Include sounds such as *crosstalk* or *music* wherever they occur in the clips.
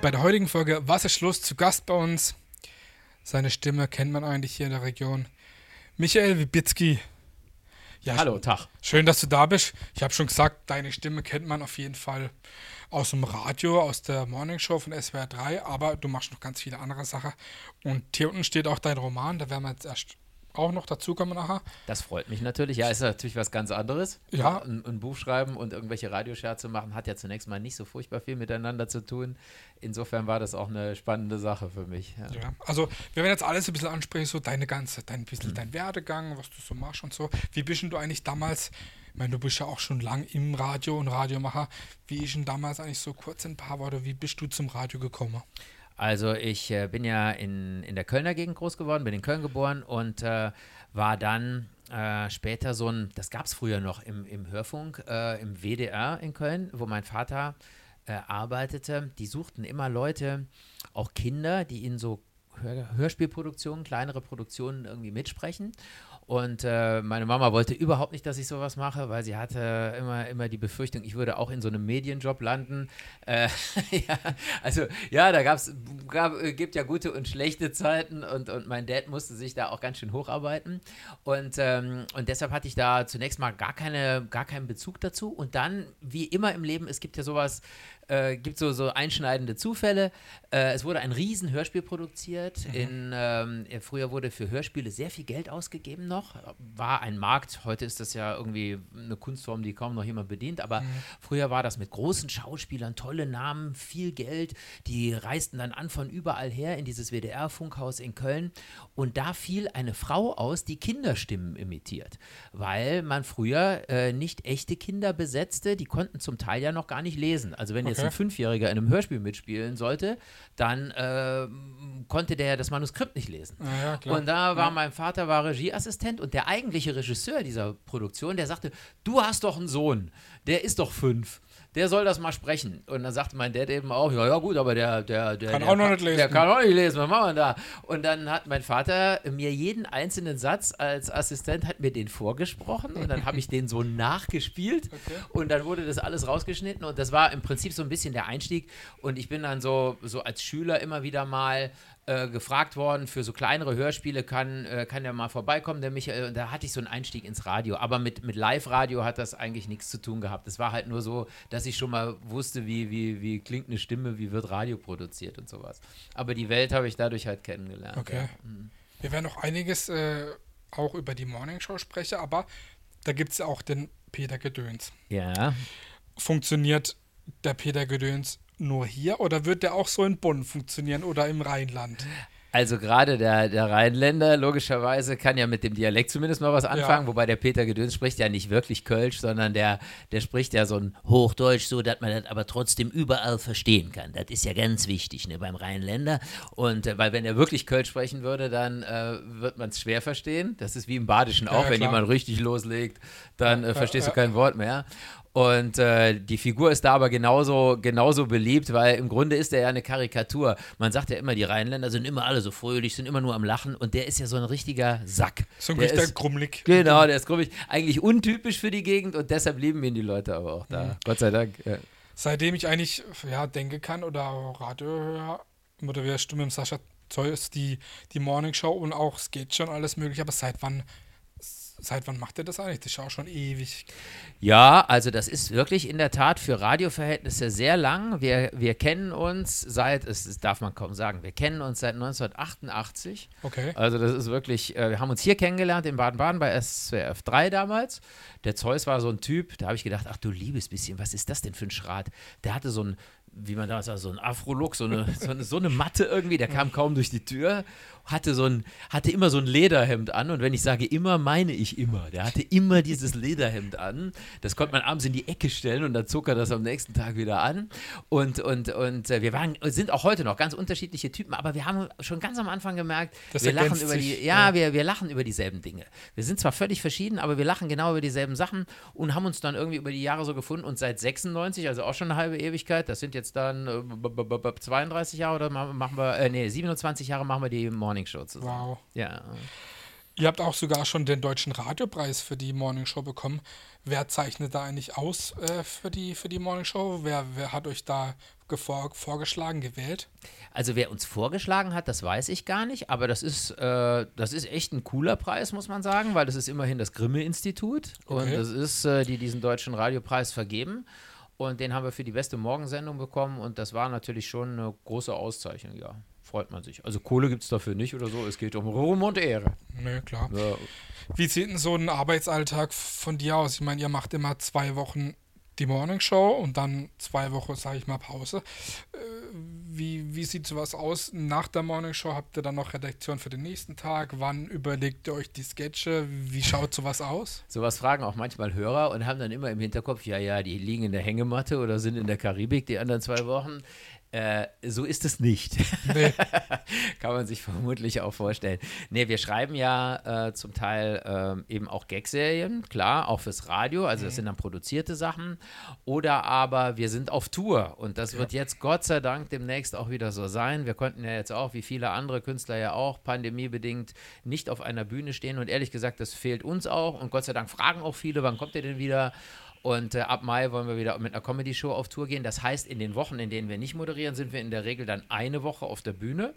Bei der heutigen Folge Was ist Schluss? Zu Gast bei uns. Seine Stimme kennt man eigentlich hier in der Region. Michael Wibitzki. Ja, Hallo, Tag. Schön, dass du da bist. Ich habe schon gesagt, deine Stimme kennt man auf jeden Fall aus dem Radio, aus der Morning Show von SWR 3, aber du machst noch ganz viele andere Sachen. Und hier unten steht auch dein Roman, da werden wir jetzt erst auch noch dazukommen nachher. Das freut mich natürlich. Ja, ist natürlich was ganz anderes. Ja. Ein, ein Buch schreiben und irgendwelche Radioscherze machen hat ja zunächst mal nicht so furchtbar viel miteinander zu tun. Insofern war das auch eine spannende Sache für mich. Ja, ja. also wir werden jetzt alles ein bisschen ansprechen, so deine ganze, dein bisschen mhm. dein Werdegang, was du so machst und so. Wie bist du eigentlich damals, ich meine, du bist ja auch schon lang im Radio und Radiomacher. Wie ist denn damals eigentlich so kurz ein paar Worte, wie bist du zum Radio gekommen? Also ich äh, bin ja in, in der Kölner Gegend groß geworden, bin in Köln geboren und äh, war dann äh, später so ein, das gab es früher noch im, im Hörfunk, äh, im WDR in Köln, wo mein Vater äh, arbeitete. Die suchten immer Leute, auch Kinder, die in so Hör Hörspielproduktionen, kleinere Produktionen irgendwie mitsprechen. Und äh, meine Mama wollte überhaupt nicht, dass ich sowas mache, weil sie hatte immer, immer die Befürchtung, ich würde auch in so einem Medienjob landen. Äh, *laughs* ja, also ja, da gab's, gab es, gibt ja gute und schlechte Zeiten und, und mein Dad musste sich da auch ganz schön hocharbeiten. Und, ähm, und deshalb hatte ich da zunächst mal gar, keine, gar keinen Bezug dazu. Und dann, wie immer im Leben, es gibt ja sowas, äh, gibt so, so einschneidende Zufälle. Äh, es wurde ein riesen Hörspiel produziert. Mhm. In, ähm, früher wurde für Hörspiele sehr viel Geld ausgegeben noch. War ein Markt. Heute ist das ja irgendwie eine Kunstform, die kaum noch jemand bedient. Aber mhm. früher war das mit großen Schauspielern, tolle Namen, viel Geld. Die reisten dann an von überall her in dieses WDR-Funkhaus in Köln. Und da fiel eine Frau aus, die Kinderstimmen imitiert. Weil man früher äh, nicht echte Kinder besetzte. Die konnten zum Teil ja noch gar nicht lesen. Also wenn okay jetzt ein Fünfjähriger in einem Hörspiel mitspielen sollte, dann äh, konnte der das Manuskript nicht lesen. Ja, und da war ja. mein Vater war Regieassistent und der eigentliche Regisseur dieser Produktion, der sagte, du hast doch einen Sohn, der ist doch fünf der soll das mal sprechen. Und dann sagte mein Dad eben auch, ja, ja gut, aber der, der, der kann der auch noch nicht lesen. Der kann auch nicht lesen, was machen wir da? Und dann hat mein Vater mir jeden einzelnen Satz als Assistent hat mir den vorgesprochen und dann habe ich den so nachgespielt *laughs* okay. und dann wurde das alles rausgeschnitten und das war im Prinzip so ein bisschen der Einstieg und ich bin dann so, so als Schüler immer wieder mal äh, gefragt worden, für so kleinere Hörspiele kann, äh, kann der mal vorbeikommen, der Michael. Und da hatte ich so einen Einstieg ins Radio. Aber mit, mit Live-Radio hat das eigentlich nichts zu tun gehabt. Es war halt nur so, dass ich schon mal wusste, wie, wie, wie klingt eine Stimme, wie wird Radio produziert und sowas. Aber die Welt habe ich dadurch halt kennengelernt. Okay. Ja. Mhm. Wir werden noch einiges äh, auch über die Morning Show sprechen, aber da gibt es ja auch den Peter Gedöns. Ja. Funktioniert der Peter Gedöns nur hier oder wird der auch so in Bonn funktionieren oder im Rheinland? Also gerade der, der Rheinländer logischerweise kann ja mit dem Dialekt zumindest mal was anfangen, ja. wobei der Peter Gedöns spricht ja nicht wirklich Kölsch, sondern der, der spricht ja so ein Hochdeutsch, so dass man das aber trotzdem überall verstehen kann. Das ist ja ganz wichtig ne, beim Rheinländer. Und äh, weil wenn er wirklich Kölsch sprechen würde, dann äh, wird man es schwer verstehen. Das ist wie im Badischen auch, ja, wenn jemand richtig loslegt, dann äh, verstehst du kein Wort mehr. Und äh, die Figur ist da aber genauso, genauso beliebt, weil im Grunde ist er ja eine Karikatur. Man sagt ja immer, die Rheinländer sind immer alle so fröhlich, sind immer nur am Lachen und der ist ja so ein richtiger Sack. So ein richtiger Grummelig. Genau, der ist grummelig. Eigentlich untypisch für die Gegend und deshalb lieben ihn die Leute aber auch da. Mhm. Gott sei Dank. Ja. Seitdem ich eigentlich ja, denken kann oder Radio höre, moderierst du mit dem Sascha Zeus die, die Morning Show und auch geht schon alles mögliche, aber seit wann Seit wann macht er das eigentlich? Das ist auch schon ewig. Ja, also das ist wirklich in der Tat für Radioverhältnisse sehr lang. Wir, wir kennen uns seit, das darf man kaum sagen, wir kennen uns seit 1988. Okay. Also das ist wirklich, äh, wir haben uns hier kennengelernt in Baden-Baden bei SWF 3 damals. Der Zeus war so ein Typ, da habe ich gedacht, ach du liebes bisschen, was ist das denn für ein Schrat? Der hatte so ein, wie man da sagt, so ein Afro-Look, so eine, so, eine, so eine Matte irgendwie, der kam kaum durch die Tür hatte so ein, hatte immer so ein Lederhemd an und wenn ich sage immer, meine ich immer. Der hatte immer dieses Lederhemd an. Das konnte man abends in die Ecke stellen und dann zog er das am nächsten Tag wieder an. Und, und, und äh, wir waren, sind auch heute noch ganz unterschiedliche Typen, aber wir haben schon ganz am Anfang gemerkt, das wir lachen über die, ja, ja, Wir, wir lachen über dieselben Dinge. Wir sind zwar völlig verschieden, aber wir lachen genau über dieselben Sachen und haben uns dann irgendwie über die Jahre so gefunden und seit 96, also auch schon eine halbe Ewigkeit, das sind jetzt dann äh, 32 Jahre oder machen wir, äh, nee, 27 Jahre machen wir die Morning Morning Show zusammen. Wow. Ja. Ihr habt auch sogar schon den Deutschen Radiopreis für die Morning Show bekommen. Wer zeichnet da eigentlich aus äh, für, die, für die Morning Show? Wer, wer hat euch da vor, vorgeschlagen, gewählt? Also wer uns vorgeschlagen hat, das weiß ich gar nicht, aber das ist, äh, das ist echt ein cooler Preis, muss man sagen, weil das ist immerhin das Grimme-Institut okay. und das ist, äh, die diesen Deutschen Radiopreis vergeben. Und den haben wir für die beste Morgensendung bekommen und das war natürlich schon eine große Auszeichnung, ja. Freut man sich. Also Kohle gibt es dafür nicht oder so, es geht um Ruhm und Ehre. Nee, klar. Ja. Wie sieht denn so ein Arbeitsalltag von dir aus? Ich meine, ihr macht immer zwei Wochen die Morning Show und dann zwei Wochen, sage ich mal, Pause. Äh, wie, wie sieht sowas aus? Nach der Morning Show habt ihr dann noch Redaktion für den nächsten Tag? Wann überlegt ihr euch die Sketche? Wie schaut sowas aus? Sowas fragen auch manchmal Hörer und haben dann immer im Hinterkopf, ja, ja, die liegen in der Hängematte oder sind in der Karibik die anderen zwei Wochen. Äh, so ist es nicht. Nee. *laughs* Kann man sich vermutlich auch vorstellen. Nee, wir schreiben ja äh, zum Teil äh, eben auch Gag-Serien, klar, auch fürs Radio, also das mhm. sind dann produzierte Sachen. Oder aber wir sind auf Tour und das wird jetzt Gott sei Dank demnächst auch wieder so sein. Wir konnten ja jetzt auch, wie viele andere Künstler ja auch, pandemiebedingt nicht auf einer Bühne stehen und ehrlich gesagt, das fehlt uns auch und Gott sei Dank fragen auch viele, wann kommt ihr denn wieder? Und äh, ab Mai wollen wir wieder mit einer Comedy-Show auf Tour gehen. Das heißt, in den Wochen, in denen wir nicht moderieren, sind wir in der Regel dann eine Woche auf der Bühne.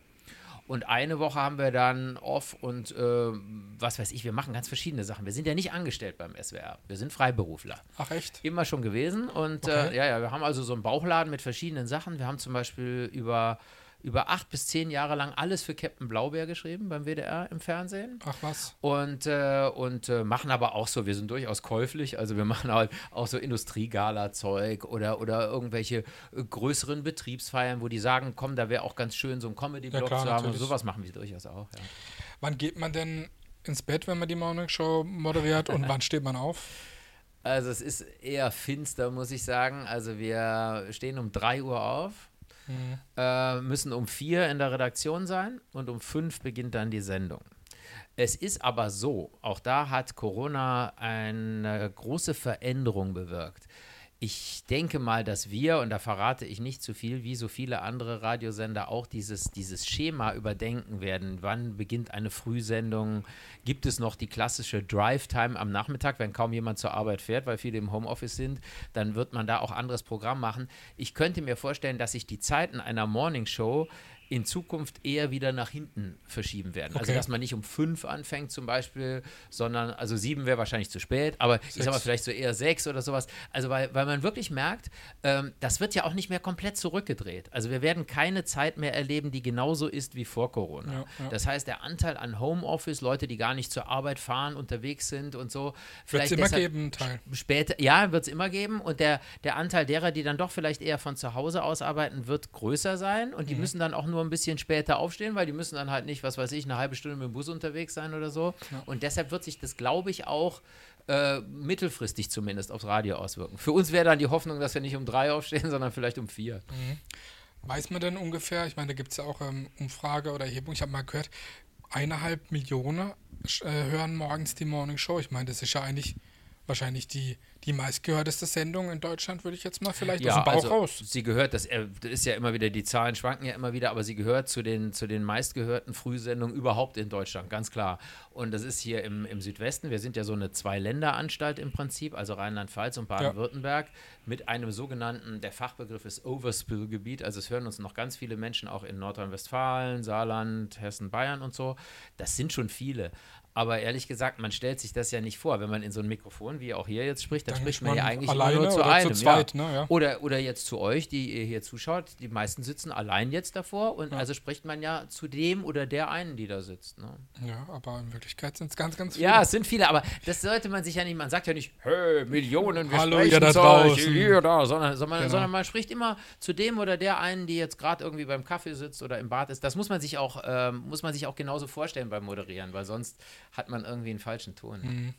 Und eine Woche haben wir dann off und äh, was weiß ich, wir machen ganz verschiedene Sachen. Wir sind ja nicht angestellt beim SWR. Wir sind Freiberufler. Ach echt? Immer schon gewesen. Und äh, okay. äh, ja, ja, wir haben also so einen Bauchladen mit verschiedenen Sachen. Wir haben zum Beispiel über über acht bis zehn Jahre lang alles für Captain Blaubeer geschrieben beim WDR im Fernsehen. Ach was. Und, äh, und äh, machen aber auch so, wir sind durchaus käuflich, also wir *laughs* machen halt auch so Industriegala-Zeug oder, oder irgendwelche äh, größeren Betriebsfeiern, wo die sagen, komm, da wäre auch ganz schön, so ein Comedy-Blog ja, zu haben. Und sowas machen wir durchaus auch. Ja. Wann geht man denn ins Bett, wenn man die Morning Show moderiert und wann steht man auf? Also es ist eher finster, muss ich sagen. Also wir stehen um 3 Uhr auf mhm. äh, müssen um vier in der Redaktion sein und um fünf beginnt dann die Sendung. Es ist aber so, auch da hat Corona eine große Veränderung bewirkt ich denke mal, dass wir, und da verrate ich nicht zu viel, wie so viele andere Radiosender auch dieses, dieses Schema überdenken werden. Wann beginnt eine Frühsendung? Gibt es noch die klassische Drive-Time am Nachmittag, wenn kaum jemand zur Arbeit fährt, weil viele im Homeoffice sind? Dann wird man da auch anderes Programm machen. Ich könnte mir vorstellen, dass sich die Zeiten einer Morningshow in Zukunft eher wieder nach hinten verschieben werden. Also, okay. Also dass man nicht um fünf anfängt zum Beispiel, sondern, also sieben wäre wahrscheinlich zu spät, aber sechs. ich sag mal vielleicht so eher sechs oder sowas. Also weil, weil man wirklich merkt, ähm, das wird ja auch nicht mehr komplett zurückgedreht. Also wir werden keine Zeit mehr erleben, die genauso ist wie vor Corona. Ja, ja. Das heißt, der Anteil an Homeoffice, Leute, die gar nicht zur Arbeit fahren, unterwegs sind und so. Wird es immer geben, Teil. Später, ja, wird es immer geben. Und der, der Anteil derer, die dann doch vielleicht eher von zu Hause aus arbeiten, wird größer sein und die mhm. müssen dann auch nur nur ein bisschen später aufstehen, weil die müssen dann halt nicht, was weiß ich, eine halbe Stunde mit dem Bus unterwegs sein oder so. Ja. Und deshalb wird sich das, glaube ich, auch äh, mittelfristig zumindest aufs Radio auswirken. Für uns wäre dann die Hoffnung, dass wir nicht um drei aufstehen, *laughs* sondern vielleicht um vier. Mhm. Weiß man denn ungefähr, ich meine, da gibt es ja auch ähm, Umfrage oder Erhebung, ich habe mal gehört, eineinhalb Millionen äh, hören morgens die Morning Show. Ich meine, das ist ja eigentlich wahrscheinlich die die meistgehörteste Sendung in Deutschland, würde ich jetzt mal vielleicht ja, aus dem Bauch also, raus. Sie gehört, das, äh, das, ist ja immer wieder, die Zahlen schwanken ja immer wieder, aber sie gehört zu den, zu den meistgehörten Frühsendungen überhaupt in Deutschland, ganz klar. Und das ist hier im, im Südwesten. Wir sind ja so eine Zwei-Länder-Anstalt im Prinzip, also Rheinland-Pfalz und Baden-Württemberg, ja. mit einem sogenannten, der Fachbegriff ist Overspill-Gebiet. Also es hören uns noch ganz viele Menschen auch in Nordrhein-Westfalen, Saarland, Hessen, Bayern und so. Das sind schon viele. Aber ehrlich gesagt, man stellt sich das ja nicht vor. Wenn man in so ein Mikrofon, wie auch hier jetzt spricht, dann, dann spricht man ja eigentlich nur zu einem. Zu zweit, ja. Ne, ja. Oder, oder jetzt zu euch, die ihr hier zuschaut. Die meisten sitzen allein jetzt davor und ja. also spricht man ja zu dem oder der einen, die da sitzt. Ne? Ja, aber in Wirklichkeit sind es ganz, ganz viele. Ja, es sind viele, aber das sollte man sich ja nicht, man sagt ja nicht, hey, Millionen, wir Hallo, sprechen ihr da euch, hier, da, sondern, sondern, genau. sondern, man spricht immer zu dem oder der einen, die jetzt gerade irgendwie beim Kaffee sitzt oder im Bad ist. Das muss man sich auch, ähm, muss man sich auch genauso vorstellen beim Moderieren, weil sonst hat man irgendwie ein falschen Ton. Mhm.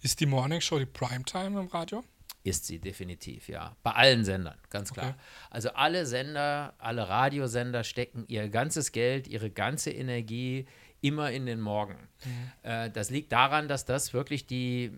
Ist die Morning Show die Primetime im Radio? Ist sie definitiv, ja. Bei allen Sendern, ganz klar. Okay. Also alle Sender, alle Radiosender stecken ihr ganzes Geld, ihre ganze Energie immer in den Morgen. Mhm. Äh, das liegt daran, dass das wirklich die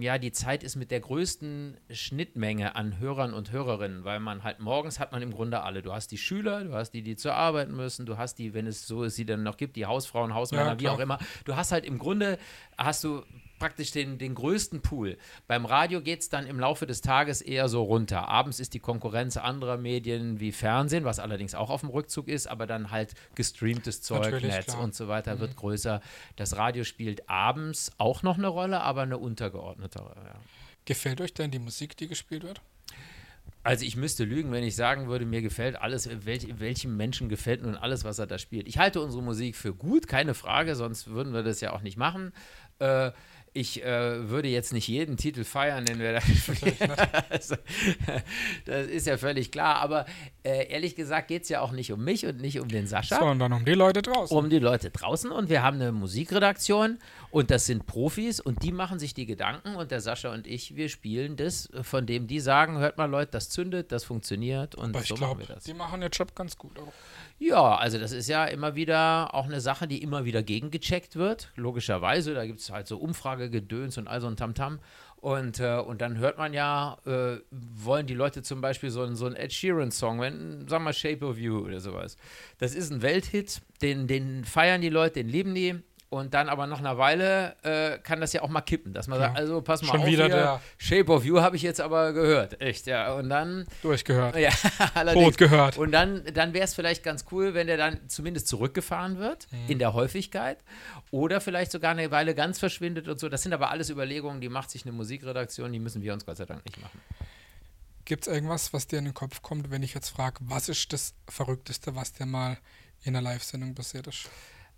ja die Zeit ist mit der größten Schnittmenge an Hörern und Hörerinnen, weil man halt morgens hat man im Grunde alle. Du hast die Schüler, du hast die, die zur Arbeit müssen, du hast die, wenn es so ist, sie dann noch gibt, die Hausfrauen, Hausmänner, Ja, wie auch immer. Du hast halt im Grunde, hast du praktisch den, den größten Pool. Beim Radio geht es dann im Laufe des Tages eher so runter. Abends ist die Konkurrenz anderer Medien wie Fernsehen, was allerdings auch auf dem Rückzug ist, aber dann halt gestreamtes Zeug, Natürlich, Netz klar. Mhm. und so weiter wird größer. Das Radio spielt abends auch noch eine Rolle, aber eine untergeordnetere. Ja. Gefällt euch denn die Musik, die gespielt wird? Also ich müsste lügen, wenn ich sagen würde, mir gefällt alles, welch, welchem Menschen gefällt nun alles, was er da spielt. Ich halte unsere Musik für gut, keine Frage, sonst würden wir das ja auch nicht machen. Äh, ich äh, würde jetzt nicht jeden Titel feiern, den wir da *laughs* spielen. also, das ist ja völlig klar, aber äh, ehrlich gesagt geht es ja auch nicht um mich und nicht um den Sascha Sondern um die Leute draußen. um die Leute draußen und wir haben eine Musikredaktion und das sind Profis und die machen sich die Gedanken und der Sascha und ich, wir spielen das, von dem die sagen, hört mal Leute, das zündet, das funktioniert und Aber ich so machen glaube, wir das. die machen ihren Job ganz gut. Auch. Ja, also das ist ja immer wieder auch eine Sache, die immer wieder gegengecheckt wird, logischerweise. Da gibt es halt so Umfragegedöns und all so ein Tamtam. Und, äh, und dann hört man ja, äh, wollen die Leute zum Beispiel so, einen- so einen Ed Sheeran-Song, wenn, sagen wir Shape of You oder sowas. Das ist ein Welthit, den, den feiern die Leute, den lieben die. Und dann aber nach einer Weile äh, kann das ja auch mal kippen, dass man Ja. sagt, also pass mal Schon auf, wieder hier, der- Shape of You habe ich jetzt aber gehört, echt, ja. Und dann Durchgehört. ja, *laughs* allerdings. Rot gehört. Und dann, dann wäre es vielleicht ganz cool, wenn der dann zumindest zurückgefahren wird in der Häufigkeit oder vielleicht sogar eine Weile ganz verschwindet und so. Das sind aber alles Überlegungen, die macht sich eine Musikredaktion, die müssen wir uns Gott sei Dank nicht machen. Gibt es irgendwas, was dir in den Kopf kommt, wenn ich jetzt frage, was ist das Verrückteste, was dir mal in einer Live-Sendung passiert ist?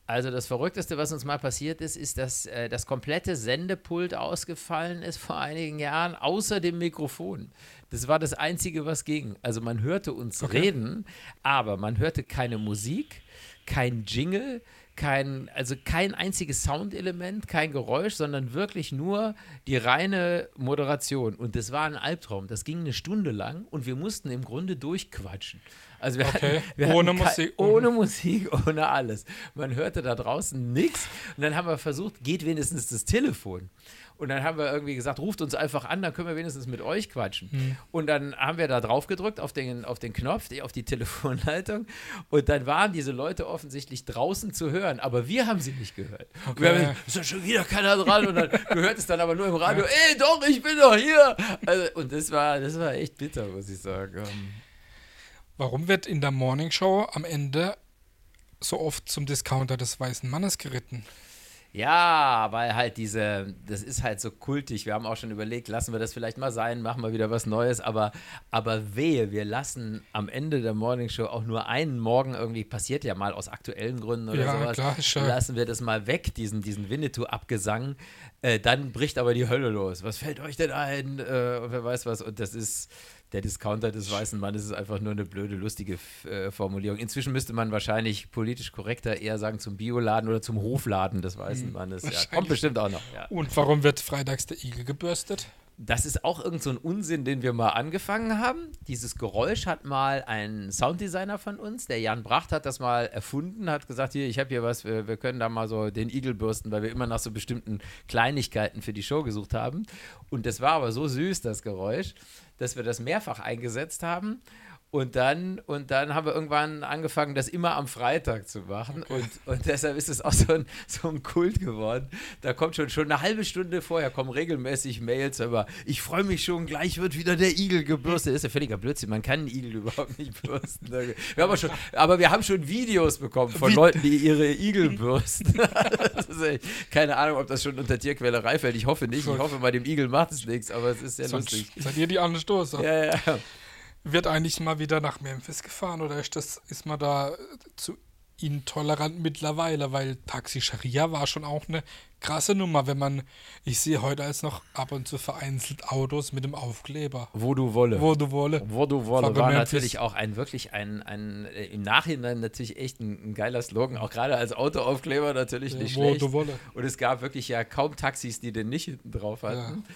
Also das Verrückteste, was uns mal passiert ist, ist, dass äh, das komplette Sendepult ausgefallen ist vor einigen Jahren, außer dem Mikrofon. Das war das Einzige, was ging. Also man hörte uns Okay. reden, aber man hörte keine Musik, kein Jingle, kein, also kein einziges Soundelement, kein Geräusch, sondern wirklich nur die reine Moderation. Und das war ein Albtraum. Das ging eine Stunde lang und wir mussten im Grunde durchquatschen. Also wir Okay. hatten, wir Ohne hatten Musik. Ohne Musik, ohne alles. Man hörte da draußen nichts. Und dann haben wir versucht, geht wenigstens das Telefon. Und dann haben wir irgendwie gesagt, ruft uns einfach an, dann können wir wenigstens mit euch quatschen. Hm. Und dann haben wir da drauf gedrückt auf den, auf den Knopf, auf die *laughs* Telefonleitung. Und dann waren diese Leute offensichtlich draußen zu hören, aber wir haben sie nicht gehört. Und wir haben Okay. gesagt, ist doch schon wieder keiner dran. Und dann *laughs* gehört es dann aber nur im Radio, ey, doch, ich bin doch hier. Also, und das war, das war echt bitter, muss ich sagen. Ähm, Warum wird in der Morning Show am Ende so oft zum Discounter des weißen Mannes geritten? Ja, weil halt diese, das ist halt so kultig. Wir haben auch schon überlegt, lassen wir das vielleicht mal sein, machen wir wieder was Neues, aber, aber wehe, wir lassen am Ende der Morning Show auch nur einen Morgen irgendwie, passiert ja mal aus aktuellen Gründen oder Ja, sowas, klar, ja- lassen wir das mal weg, diesen, diesen Winnetou-Abgesang. Äh, dann bricht aber die Hölle los. Was fällt euch denn ein? Äh, und wer weiß was. Und das ist der Discounter des weißen Mannes ist einfach nur eine blöde, lustige äh, Formulierung. Inzwischen müsste man wahrscheinlich politisch korrekter eher sagen zum Bioladen oder zum Hofladen des weißen Mannes. Ja, kommt bestimmt auch noch. Ja. Und warum wird freitags der Igel gebürstet? Das ist auch irgend so ein Unsinn, den wir mal angefangen haben. Dieses Geräusch hat mal ein Sounddesigner von uns, der Jan Bracht, hat das mal erfunden, hat gesagt, hier, ich habe hier was, wir, wir können da mal so den Igel bürsten, weil wir immer nach so bestimmten Kleinigkeiten für die Show gesucht haben. Und das war aber so süß, das Geräusch, dass wir das mehrfach eingesetzt haben. Und dann, und dann haben wir irgendwann angefangen, das immer am Freitag zu machen. Und, und deshalb ist es auch so ein, so ein Kult geworden. Da kommt schon, schon eine halbe Stunde vorher kommen regelmäßig Mails über, ich freue mich schon, gleich wird wieder der Igel gebürstet. Das ist ja völliger Blödsinn. Man kann einen Igel *laughs* überhaupt nicht bürsten. Wir haben aber, schon, aber wir haben schon Videos bekommen von Wie- Leuten, die ihre Igel bürsten. *laughs* Echt, keine Ahnung, ob das schon unter Tierquälerei fällt. Ich hoffe nicht. Ich hoffe, bei dem Igel macht es nichts, aber es ist sehr Sonst lustig. seid ihr die Anstoßer. Ja, ja. Wird eigentlich mal wieder nach Memphis gefahren oder ist, das, ist man da äh, zu intolerant mittlerweile? Weil Taxi Scharia war schon auch eine krasse Nummer, wenn man, ich sehe heute als noch ab und zu vereinzelt Autos mit dem Aufkleber. Wo du wolle. Wo du wolle. Wo du wolle war Memphis. natürlich auch ein wirklich ein, ein äh, im Nachhinein natürlich echt ein, ein geiler Slogan, auch gerade als Autoaufkleber natürlich Ja, nicht wo schlecht. du wolle. Und es gab wirklich ja kaum Taxis, die den nicht hinten drauf hatten. Ja.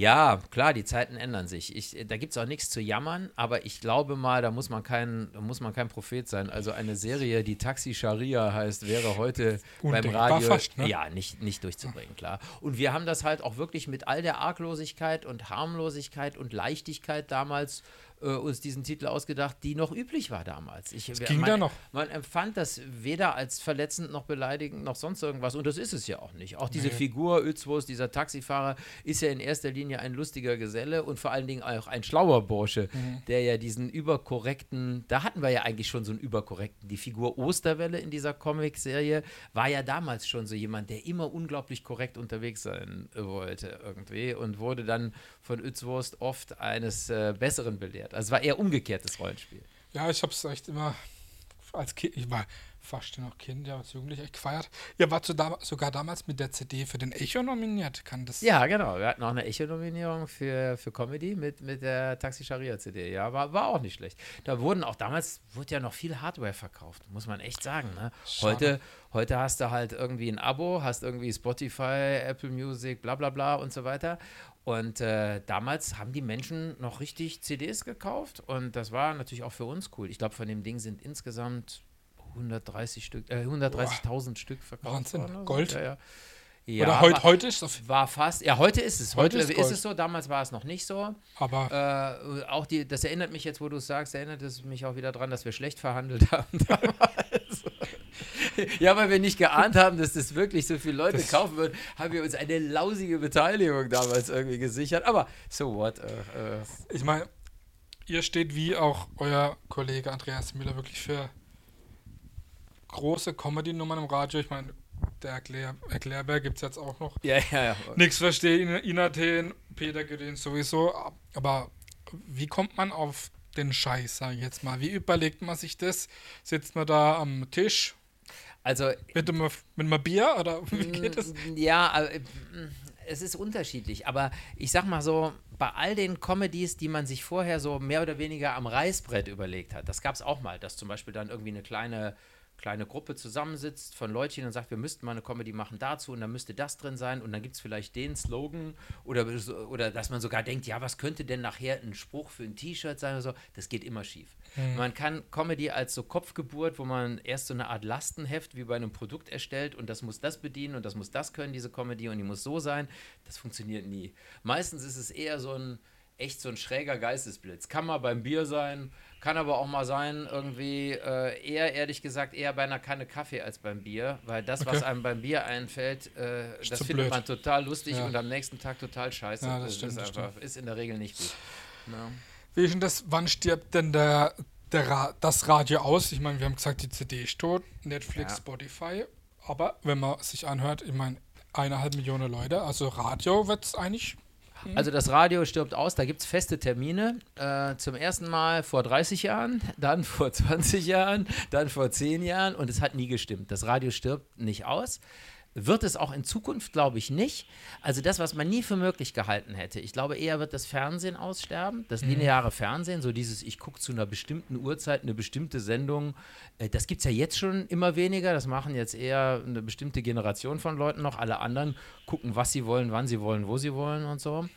Ja, klar, die Zeiten ändern sich. Ich, da gibt es auch nichts zu jammern, aber ich glaube mal, da muss man kein, muss man kein Prophet sein. Also eine Serie, die Taxi Sharia heißt, wäre heute beim Radio fast, ne? ja nicht, nicht durchzubringen, klar. Und wir haben das halt auch wirklich mit all der Arglosigkeit und Harmlosigkeit und Leichtigkeit damals äh, uns diesen Titel ausgedacht, die noch üblich war damals. Ich, Es ging man, da noch. Man empfand das weder als verletzend noch beleidigend noch sonst irgendwas und das ist es ja auch nicht. Auch diese Nee. Figur Özwos, dieser Taxifahrer, ist ja in erster Linie ein lustiger Geselle und vor allen Dingen auch ein schlauer Bursche, Mhm. der ja diesen überkorrekten, da hatten wir ja eigentlich schon so einen überkorrekten, die Figur Osterwelle in dieser Comicserie war ja damals schon so jemand, der immer unglaublich korrekt unterwegs sein wollte irgendwie und wurde dann von Özwurst oft eines äh, Besseren belehrt. Also es war eher umgekehrtes Rollenspiel. Ja, ich habe es echt immer als Kind, ich war fast noch Kind, ja, als Jugendlicher echt gefeiert. Ihr wart so dam sogar damals mit der CD für den Echo nominiert, kann das? Ja, genau. Wir hatten auch eine Echo-Nominierung für, für Comedy mit, mit der Taxi Sharia CD. Ja, war, war auch nicht schlecht. Da wurden auch damals, wurde ja noch viel Hardware verkauft, muss man echt sagen. Ne? Schade. Heute, heute hast du halt irgendwie ein Abo, hast irgendwie Spotify, Apple Music, bla bla bla und so weiter. Und äh, damals haben die Menschen noch richtig CDs gekauft und das war natürlich auch für uns cool. Ich glaube, von dem Ding sind insgesamt 130 Stück, äh, 130.000 Stück verkauft Wahnsinn. worden. oder so. Gold? Ja, ja. Ja, Oder heut, heute ist das, war fast, ja, heute ist es. Heute Heute, ist ist, es so, damals war es noch nicht so. aber Äh, auch die, das erinnert mich jetzt, wo du es sagst, erinnert es mich auch wieder dran, dass wir schlecht verhandelt *laughs* haben damals. *laughs* ja, weil wir nicht geahnt haben, dass das wirklich so viele Leute Das- kaufen würden, haben wir uns eine lausige Beteiligung damals irgendwie gesichert. Aber so what? Äh, äh, ich meine, ihr steht wie auch euer Kollege Andreas Müller wirklich für große Comedy-Nummern im Radio. Ich meine, der Erklär Erklärbär gibt es jetzt auch noch. ja, ja, ja. Nix verstehen, Inathen, Peter Gedin sowieso. Aber wie kommt man auf den Scheiß, sage ich jetzt mal? Wie überlegt man sich das? Sitzt man da am Tisch Also mit einem, mit einem Bier oder *laughs* wie geht das? Mm, Ja, äh, es ist unterschiedlich. Aber ich sag mal so, bei all den Comedies, die man sich vorher so mehr oder weniger am Reißbrett überlegt hat, das gab es auch mal, dass zum Beispiel dann irgendwie eine kleine kleine Gruppe zusammensitzt von Leutchen und sagt, wir müssten mal eine Comedy machen dazu und dann müsste das drin sein und dann gibt es vielleicht den Slogan oder, oder dass man sogar denkt, ja, was könnte denn nachher ein Spruch für ein T-Shirt sein oder so, das geht immer schief. Man kann Comedy als so Kopfgeburt, wo man erst so eine Art Lastenheft wie bei einem Produkt erstellt und das muss das bedienen und das muss das können, diese Comedy und die muss so sein, das funktioniert nie. Meistens ist es eher so ein echt so ein schräger Geistesblitz. Kann mal beim Bier sein, kann aber auch mal sein, irgendwie äh, eher, ehrlich gesagt, eher bei einer Kanne Kaffee als beim Bier, weil das, was Okay. einem beim Bier einfällt, äh, das findet blöd. man total lustig Ja. und am nächsten Tag total scheiße. Ja, das stimmt, ist, das einfach, ist in der Regel nicht gut. Ja. Wie ist denn das? Wann stirbt denn der, der Ra das Radio aus? Ich meine, wir haben gesagt, die CD ist tot, Netflix, Ja. Spotify. Aber wenn man sich anhört, ich meine, eineinhalb Millionen Leute, also Radio wird es eigentlich. Also das Radio stirbt aus, da gibt es feste Termine. Äh, zum ersten Mal vor 30 Jahren, dann vor 20 Jahren, dann vor 10 Jahren und es hat nie gestimmt. Das Radio stirbt nicht aus. Wird es auch in Zukunft, glaube ich, nicht. Also das, was man nie für möglich gehalten hätte. Ich glaube, eher wird das Fernsehen aussterben, das lineare Fernsehen, so dieses, ich gucke zu einer bestimmten Uhrzeit eine bestimmte Sendung. Äh, Das gibt es ja jetzt schon immer weniger. Das machen jetzt eher eine bestimmte Generation von Leuten noch. Alle anderen gucken, was sie wollen, wann sie wollen, wo sie wollen und so.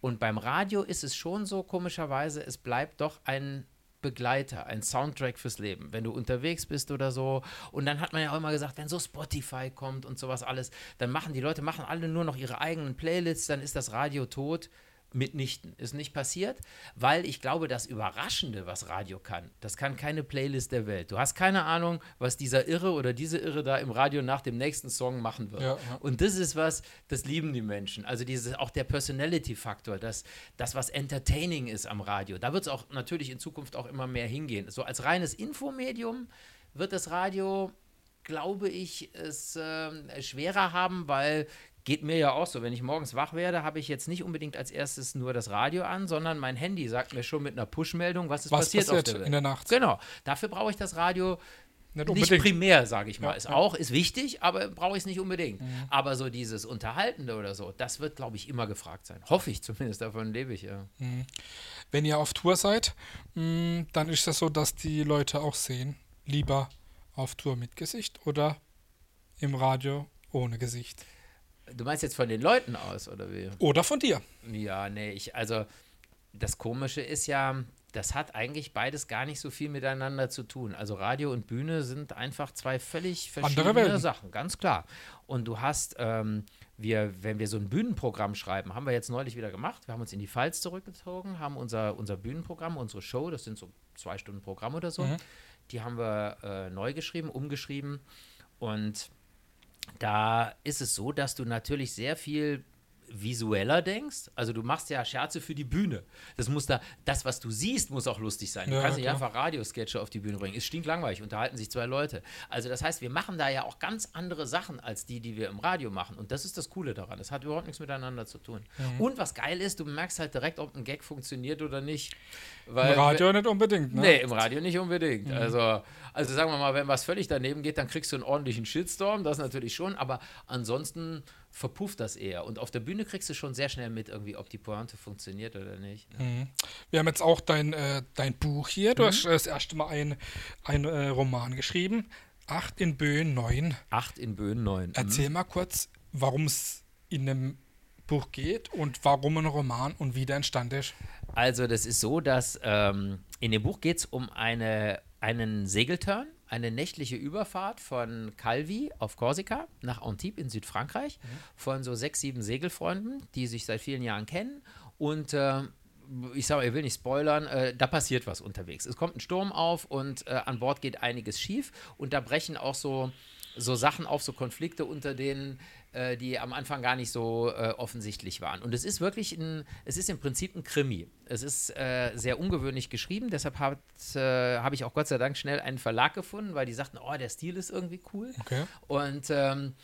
Und beim Radio ist es schon so, komischerweise, es bleibt doch ein Begleiter, ein Soundtrack fürs Leben, wenn du unterwegs bist oder so. Und dann hat man ja auch immer gesagt, wenn so Spotify kommt und sowas alles, dann machen die Leute machen alle nur noch ihre eigenen Playlists, dann ist das Radio tot. Mitnichten. Ist nicht passiert, weil ich glaube, das Überraschende, was Radio kann, das kann keine Playlist der Welt. Du hast keine Ahnung, was dieser Irre oder diese Irre da im Radio nach dem nächsten Song machen wird. Ja, ja. Und das ist was, das lieben die Menschen. Also dieses, auch der Personality-Faktor, das, das, was entertaining ist am Radio. Da wird es auch natürlich in Zukunft auch immer mehr hingehen. So als reines Infomedium wird das Radio, glaube ich, es ähm, schwerer haben, weil geht mir ja auch so, wenn ich morgens wach werde, habe ich jetzt nicht unbedingt als erstes nur das Radio an, sondern mein Handy sagt mir schon mit einer Push-Meldung, was ist Was passiert, passiert auf der Welt. in der Nacht? Genau, dafür brauche ich das Radio Nicht nicht primär, sage ich mal. Ja, ist ja. auch, ist wichtig, aber brauche ich es nicht unbedingt. Aber so dieses Unterhaltende oder so, das wird, glaube ich, immer gefragt sein. Hoffe ich zumindest, davon lebe ich, ja. Wenn ihr auf Tour seid, mh, dann ist das so, dass die Leute auch sehen, lieber auf Tour mit Gesicht oder im Radio ohne Gesicht. Du meinst jetzt von den Leuten aus, oder wie? Oder von dir. Ja, nee, ich, also das Komische ist ja, das hat eigentlich beides gar nicht so viel miteinander zu tun. Also Radio und Bühne sind einfach zwei völlig verschiedene Sachen, ganz klar. Und du hast, ähm, wir, wenn wir so ein Bühnenprogramm schreiben, haben wir jetzt neulich wieder gemacht. Wir haben uns in die Pfalz zurückgezogen, haben unser, unser Bühnenprogramm, unsere Show, das sind so zwei Stunden Programm oder so, mhm. die haben wir äh, neu geschrieben, umgeschrieben. Und da ist es so, dass du natürlich sehr viel visueller denkst. Also du machst ja Scherze für die Bühne. Das muss da, das, was du siehst, muss auch lustig sein. Du ja, kannst nicht einfach Radiosketche auf die Bühne bringen. Ist stinklangweilig, unterhalten sich zwei Leute. Also das heißt, wir machen da ja auch ganz andere Sachen als die, die wir im Radio machen. Und das ist das Coole daran. Das hat überhaupt nichts miteinander zu tun. Mhm. Und was geil ist, du merkst halt direkt, ob ein Gag funktioniert oder nicht. Weil, Im Radio nicht unbedingt, ne? Nee, im Radio nicht unbedingt. Mhm. Also, also sagen wir mal, wenn was völlig daneben geht, dann kriegst du einen ordentlichen Shitstorm, das natürlich schon, aber ansonsten verpufft das eher. Und auf der Bühne kriegst du schon sehr schnell mit, irgendwie, ob die Pointe funktioniert oder nicht. Ne? Mhm. Wir haben jetzt auch dein, äh, dein Buch hier. Du mhm. hast das erste Mal ein, ein äh, Roman geschrieben. Acht in Böen, neun. Acht in Böen, neun. Mhm. Erzähl mal kurz, warum es in einem Buch geht und warum ein Roman und wie der entstanden ist. Also, das ist so, dass ähm, in dem Buch geht es um eine, einen Segelturn eine nächtliche Überfahrt von Calvi auf Korsika nach Antibes in Südfrankreich mhm. von so sechs, sieben Segelfreunden, die sich seit vielen Jahren kennen. Und äh, ich sage, ich will nicht spoilern, äh, da passiert was unterwegs. Es kommt ein Sturm auf und äh, an Bord geht einiges schief und da brechen auch so, so Sachen auf, so Konflikte, unter denen äh, die am Anfang gar nicht so äh, offensichtlich waren. Und es ist wirklich ein, es ist im Prinzip ein Krimi. Es ist äh, sehr ungewöhnlich geschrieben, deshalb äh, habe ich auch Gott sei Dank schnell einen Verlag gefunden, weil die sagten, oh, der Stil ist irgendwie cool. Okay. Und ähm,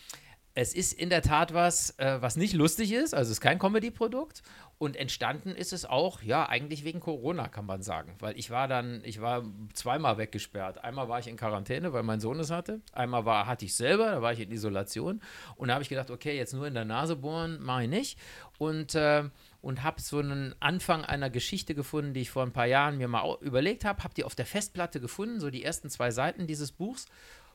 es ist in der Tat was, äh, was nicht lustig ist, also es ist kein Comedy-Produkt. Und entstanden ist es auch, ja, eigentlich wegen Corona, kann man sagen. Weil ich war dann, ich war zweimal weggesperrt. Einmal war ich in Quarantäne, weil mein Sohn es hatte. Einmal war, hatte ich selber, da war ich in Isolation. Und da habe ich gedacht, okay, jetzt nur in der Nase bohren, mache ich nicht. Und, äh, und habe so einen Anfang einer Geschichte gefunden, die ich vor ein paar Jahren mir mal überlegt habe. Habe die auf der Festplatte gefunden, so die ersten zwei Seiten dieses Buchs.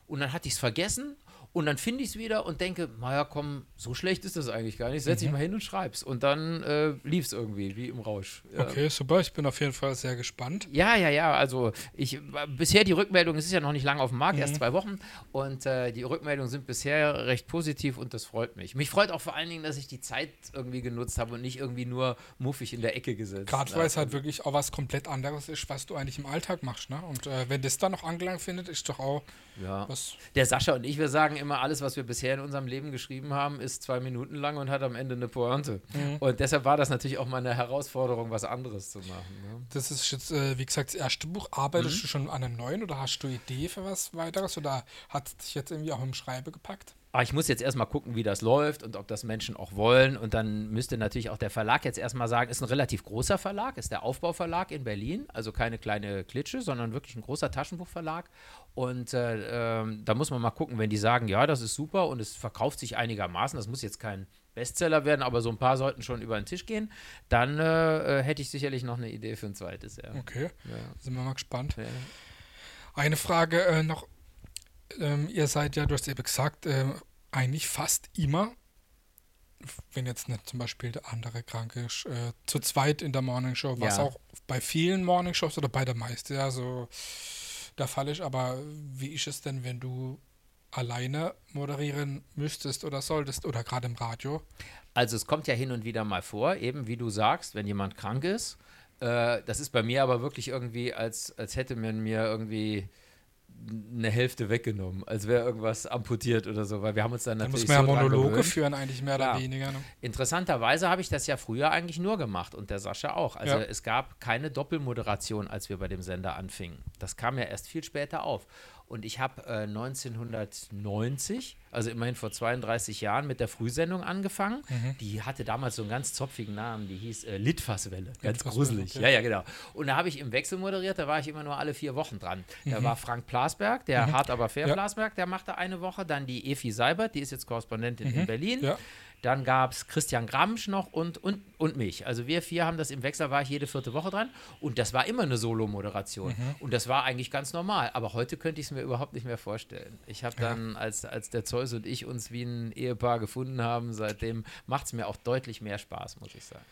Und dann hatte ich es vergessen und dann finde ich es wieder und denke, naja, komm, so schlecht ist das eigentlich gar nicht. Setz dich mhm. mal hin und schreib's. Und dann äh, lief es irgendwie, wie im Rausch. Ja. Okay, super. Ich bin auf jeden Fall sehr gespannt. Ja, ja, ja. Also ich bisher die Rückmeldung, es ist ja noch nicht lange auf dem Markt, mhm. erst zwei Wochen. Und äh, die Rückmeldungen sind bisher recht positiv und das freut mich. Mich freut auch vor allen Dingen, dass ich die Zeit irgendwie genutzt habe und nicht irgendwie nur muffig in der Ecke gesetzt. Gerade weil es halt wirklich auch was komplett anderes ist, was du eigentlich im Alltag machst. Ne? Und äh, wenn das dann noch Anklang findet, ist doch auch ja. Was. Der Sascha und ich, wir sagen immer, alles, was wir bisher in unserem Leben geschrieben haben, ist zwei Minuten lang und hat am Ende eine Pointe. Mhm. Und deshalb war das natürlich auch mal eine Herausforderung, was anderes zu machen. Ne? Das ist jetzt, äh, wie gesagt, das erste Buch. Arbeitest mhm. du schon an einem neuen oder hast du Idee für was weiteres oder hat es dich jetzt irgendwie auch im Schreibe gepackt? Aber ich muss jetzt erstmal gucken, wie das läuft und ob das Menschen auch wollen. Und dann müsste natürlich auch der Verlag jetzt erstmal sagen, ist ein relativ großer Verlag, ist der Aufbauverlag in Berlin, also keine kleine Klitsche, sondern wirklich ein großer Taschenbuchverlag. Und äh, äh, da muss man mal gucken, wenn die sagen, ja, das ist super und es verkauft sich einigermaßen, das muss jetzt kein Bestseller werden, aber so ein paar sollten schon über den Tisch gehen, dann äh, äh hätte ich sicherlich noch eine Idee für ein zweites. Ja. Okay, ja. sind wir mal gespannt. Ja. Eine Frage äh, noch ähm, ihr seid ja, du hast eben gesagt, äh, eigentlich fast immer, wenn jetzt nicht zum Beispiel der andere krank ist, äh, zu zweit in der Morning Show, was ja. auch bei vielen Morning Shows oder bei der meisten ja so der Fall ist. Aber wie ist es denn, wenn du alleine moderieren müsstest oder solltest oder gerade im Radio? Also es kommt ja hin und wieder mal vor, eben wie du sagst, wenn jemand krank ist. Äh, das ist bei mir aber wirklich irgendwie, als, als hätte man mir irgendwie eine Hälfte weggenommen, als wäre irgendwas amputiert oder so, weil wir haben uns dann natürlich. Da muss man ja so Monologe führen, eigentlich mehr oder weniger. Ne? Interessanterweise habe ich das ja früher eigentlich nur gemacht und der Sascha auch. Also ja. es gab keine Doppelmoderation, als wir bei dem Sender anfingen. Das kam ja erst viel später auf. Und ich habe äh, 1990, also immerhin vor 32 Jahren, mit der Frühsendung angefangen. Mhm. Die hatte damals so einen ganz zopfigen Namen, die hieß äh, Litfaßwelle. Ganz gruselig. Okay. Ja, ja, genau. Und da habe ich im Wechsel moderiert, da war ich immer nur alle vier Wochen dran. Mhm. Da war Frank Plasberg, der mhm. hart aber fair ja. Plasberg, der machte eine Woche. Dann die Efi Seibert, die ist jetzt Korrespondentin in mhm. Berlin. Ja. Dann gab es Christian Gramsch noch und, und, und mich. Also wir vier haben das im Wechsel, war ich jede vierte Woche dran. Und das war immer eine Solo-Moderation. Mhm. Und das war eigentlich ganz normal. Aber heute könnte ich es mir überhaupt nicht mehr vorstellen. Ich habe dann, ja. als, als der Zeus und ich uns wie ein Ehepaar gefunden haben, seitdem macht es mir auch deutlich mehr Spaß, muss ich sagen.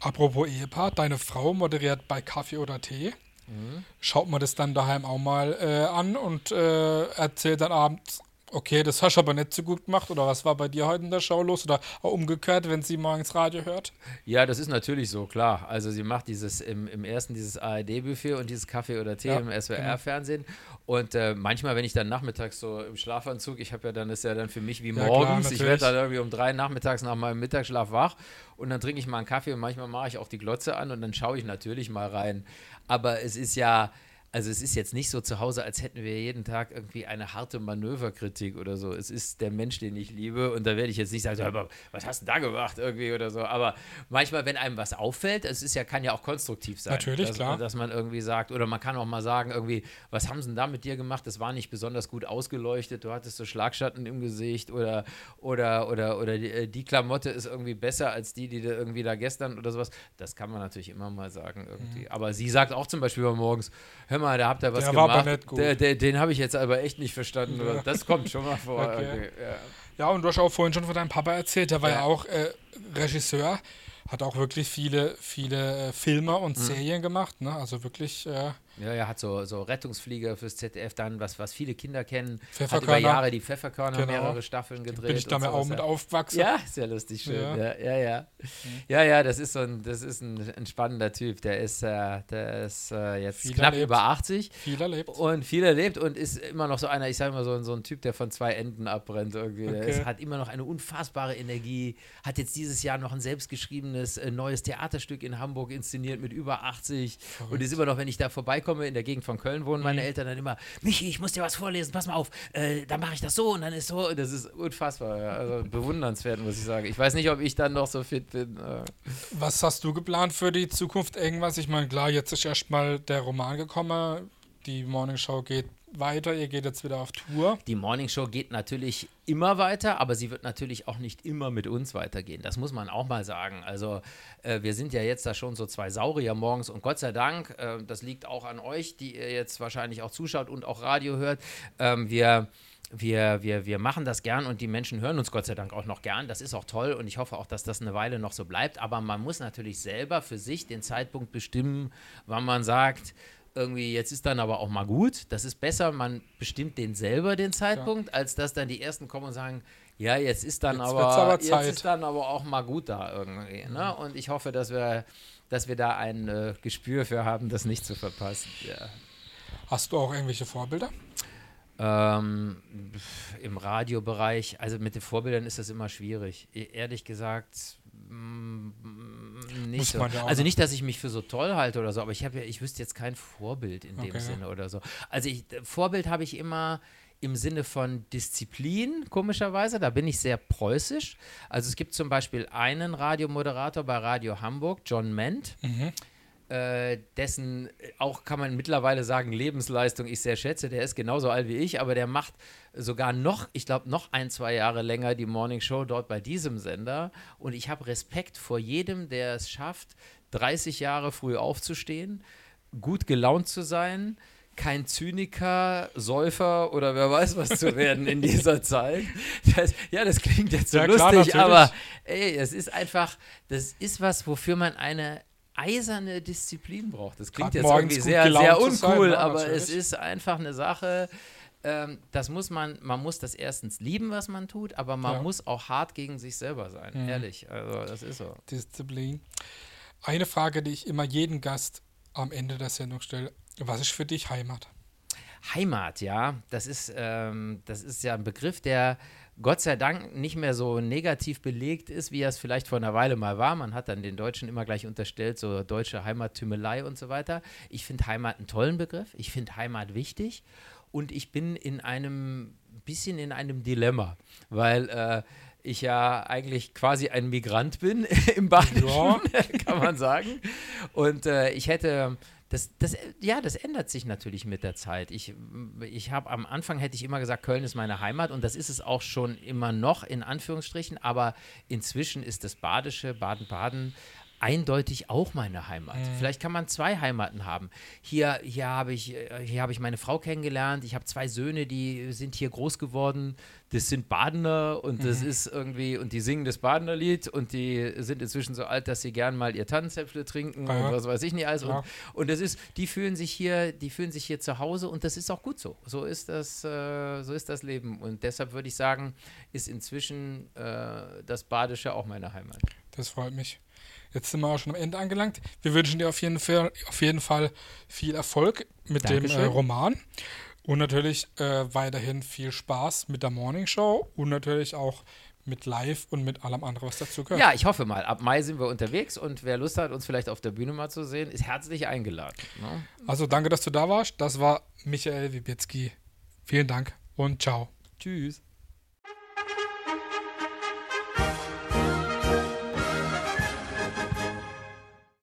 Apropos Ehepaar, deine Frau moderiert bei Kaffee oder Tee. Mhm. Schaut man das dann daheim auch mal äh, an und äh, erzählt dann abends, okay, das hast du aber nicht so gut gemacht oder was war bei dir heute in der Show los oder umgekehrt, wenn sie morgens Radio hört? Ja, das ist natürlich so, klar. Also sie macht dieses im, im ersten dieses ARD-Buffet und dieses Kaffee oder Tee ja, im SWR-Fernsehen genau. und äh, manchmal, wenn ich dann nachmittags so im Schlafanzug, ich habe ja dann, ist ja dann für mich wie morgens, ja, ich werde dann irgendwie um drei nachmittags nach meinem Mittagsschlaf wach und dann trinke ich mal einen Kaffee und manchmal mache ich auch die Glotze an und dann schaue ich natürlich mal rein. Aber es ist ja, also es ist jetzt nicht so zu Hause, als hätten wir jeden Tag irgendwie eine harte Manöverkritik oder so. Es ist der Mensch, den ich liebe und da werde ich jetzt nicht sagen, aber was hast du da gemacht irgendwie oder so. Aber manchmal, wenn einem was auffällt, es ist ja, kann ja auch konstruktiv sein. Natürlich, dass, klar. Dass man irgendwie sagt, oder man kann auch mal sagen, irgendwie, was haben sie denn da mit dir gemacht? Das war nicht besonders gut ausgeleuchtet, du hattest so Schlagschatten im Gesicht oder, oder, oder, oder die, äh, die Klamotte ist irgendwie besser als die, die da irgendwie da gestern oder sowas. Das kann man natürlich immer mal sagen irgendwie. Mhm. Aber sie sagt auch zum Beispiel morgens, hör mal, mal, da habt ihr was der gemacht. War aber nicht gut. Der, der, den habe ich jetzt aber echt nicht verstanden. Ja. Das kommt schon mal vor. Okay. Okay, ja. ja. und du hast auch vorhin schon von deinem Papa erzählt, der war ja, ja auch äh, Regisseur, hat auch wirklich viele, viele äh, Filme und mhm. Serien gemacht, ne? Also wirklich. Äh, ja, er hat so, so Rettungsflieger fürs ZDF dann, was, was viele Kinder kennen. Hat über Jahre die Pfefferkörner genau. mehrere Staffeln gedreht. Bin ich da auch mit aufgewachsen. Ja, sehr lustig, schön. Ja, ja, ja. Ja, ja, ja das ist so ein, das ist ein, ein spannender Typ. Der ist, äh, der ist äh, jetzt viel knapp erlebt. über 80. Viel erlebt. Und viel erlebt und ist immer noch so einer, ich sage mal, so, so ein Typ, der von zwei Enden abbrennt irgendwie. Okay. Der ist, hat immer noch eine unfassbare Energie. Hat jetzt dieses Jahr noch ein selbstgeschriebenes äh, neues Theaterstück in Hamburg inszeniert mit über 80. Verrückt. Und ist immer noch, wenn ich da vorbeikomme, in der Gegend von Köln wohnen meine mhm. Eltern dann immer, Michi, ich muss dir was vorlesen, pass mal auf, äh, dann mache ich das so und dann ist so. Das ist unfassbar, ja. also *laughs* bewundernswert, muss ich sagen. Ich weiß nicht, ob ich dann noch so fit bin. Äh. Was hast du geplant für die Zukunft? Irgendwas? Ich meine, klar, jetzt ist erstmal der Roman gekommen, die Morning Show geht weiter, ihr geht jetzt wieder auf Tour. Die Morning Show geht natürlich immer weiter, aber sie wird natürlich auch nicht immer mit uns weitergehen. Das muss man auch mal sagen. Also äh, wir sind ja jetzt da schon so zwei Saurier morgens und Gott sei Dank, äh, das liegt auch an euch, die ihr jetzt wahrscheinlich auch zuschaut und auch Radio hört. Ähm, wir wir, wir, wir machen das gern und die Menschen hören uns Gott sei Dank auch noch gern. Das ist auch toll und ich hoffe auch, dass das eine Weile noch so bleibt. Aber man muss natürlich selber für sich den Zeitpunkt bestimmen, wann man sagt, irgendwie, jetzt ist dann aber auch mal gut. Das ist besser, man bestimmt den selber den Zeitpunkt, ja. als dass dann die ersten kommen und sagen, ja, jetzt ist dann jetzt aber, aber jetzt ist dann aber auch mal gut da irgendwie. Ne? Und ich hoffe, dass wir, dass wir da ein äh, Gespür für haben, das nicht zu verpassen. Ja. Hast du auch irgendwelche Vorbilder? Ähm, Im Radiobereich, also mit den Vorbildern ist das immer schwierig. E ehrlich gesagt, Mm, nicht so. Ja also nicht, dass ich mich für so toll halte oder so, aber ich habe ja, ich wüsste jetzt kein Vorbild in dem okay. Sinne oder so. Also ich, Vorbild habe ich immer im Sinne von Disziplin, komischerweise. Da bin ich sehr preußisch. Also es gibt zum Beispiel einen Radiomoderator bei Radio Hamburg, John Ment. Mhm äh, dessen äh, auch kann man mittlerweile sagen, Lebensleistung ich sehr schätze. Der ist genauso alt wie ich, aber der macht sogar noch, ich glaube, noch ein, zwei Jahre länger die Morning Show dort bei diesem Sender. Und ich habe Respekt vor jedem, der es schafft, 30 Jahre früh aufzustehen, gut gelaunt zu sein, kein Zyniker, Säufer oder wer weiß was zu werden in dieser *laughs* Zeit. Das, ja, das klingt jetzt so ja, lustig, klar, aber ey, es ist einfach, das ist was, wofür man eine eiserne Disziplin braucht. Das klingt Grad jetzt irgendwie sehr, sehr uncool, sein, ne, aber natürlich. es ist einfach eine Sache, ähm, das muss man, man muss das erstens lieben, was man tut, aber man ja. muss auch hart gegen sich selber sein, mhm. ehrlich. Also das ist so. Disziplin. Eine Frage, die ich immer jeden Gast am Ende der Sendung stelle. Was ist für dich Heimat? Heimat, ja, das ist, ähm, das ist ja ein Begriff, der Gott sei Dank nicht mehr so negativ belegt ist, wie er es vielleicht vor einer Weile mal war. Man hat dann den Deutschen immer gleich unterstellt, so deutsche Heimattümelei und so weiter. Ich finde Heimat einen tollen Begriff. Ich finde Heimat wichtig. Und ich bin in einem bisschen in einem Dilemma, weil äh, ich ja eigentlich quasi ein Migrant bin *laughs* im Badischen, ja. *laughs* kann man sagen. Und äh, ich hätte das, das, ja, das ändert sich natürlich mit der Zeit. Ich, ich habe am Anfang hätte ich immer gesagt, Köln ist meine Heimat und das ist es auch schon immer noch in Anführungsstrichen, aber inzwischen ist das Badische, Baden-Baden eindeutig auch meine Heimat. Mhm. Vielleicht kann man zwei Heimaten haben. Hier, hier habe ich, hier hab ich meine Frau kennengelernt. Ich habe zwei Söhne, die sind hier groß geworden. Das sind Badener und das mhm. ist irgendwie, und die singen das Badener Lied und die sind inzwischen so alt, dass sie gern mal ihr Tannenzäpfle trinken ja. und was weiß ich nicht alles. Ja. Und, und das ist, die fühlen sich hier, die fühlen sich hier zu Hause und das ist auch gut so. So ist das, äh, so ist das Leben. Und deshalb würde ich sagen, ist inzwischen äh, das Badische auch meine Heimat. Das freut mich. Jetzt sind wir auch schon am Ende angelangt. Wir wünschen dir auf jeden Fall, auf jeden Fall viel Erfolg mit Dankeschön. dem äh, Roman und natürlich äh, weiterhin viel Spaß mit der Morning Show und natürlich auch mit Live und mit allem anderen, was dazu gehört. Ja, ich hoffe mal. Ab Mai sind wir unterwegs und wer Lust hat, uns vielleicht auf der Bühne mal zu sehen, ist herzlich eingeladen. Ne? Also danke, dass du da warst. Das war Michael Wibitzki. Vielen Dank und ciao. Tschüss.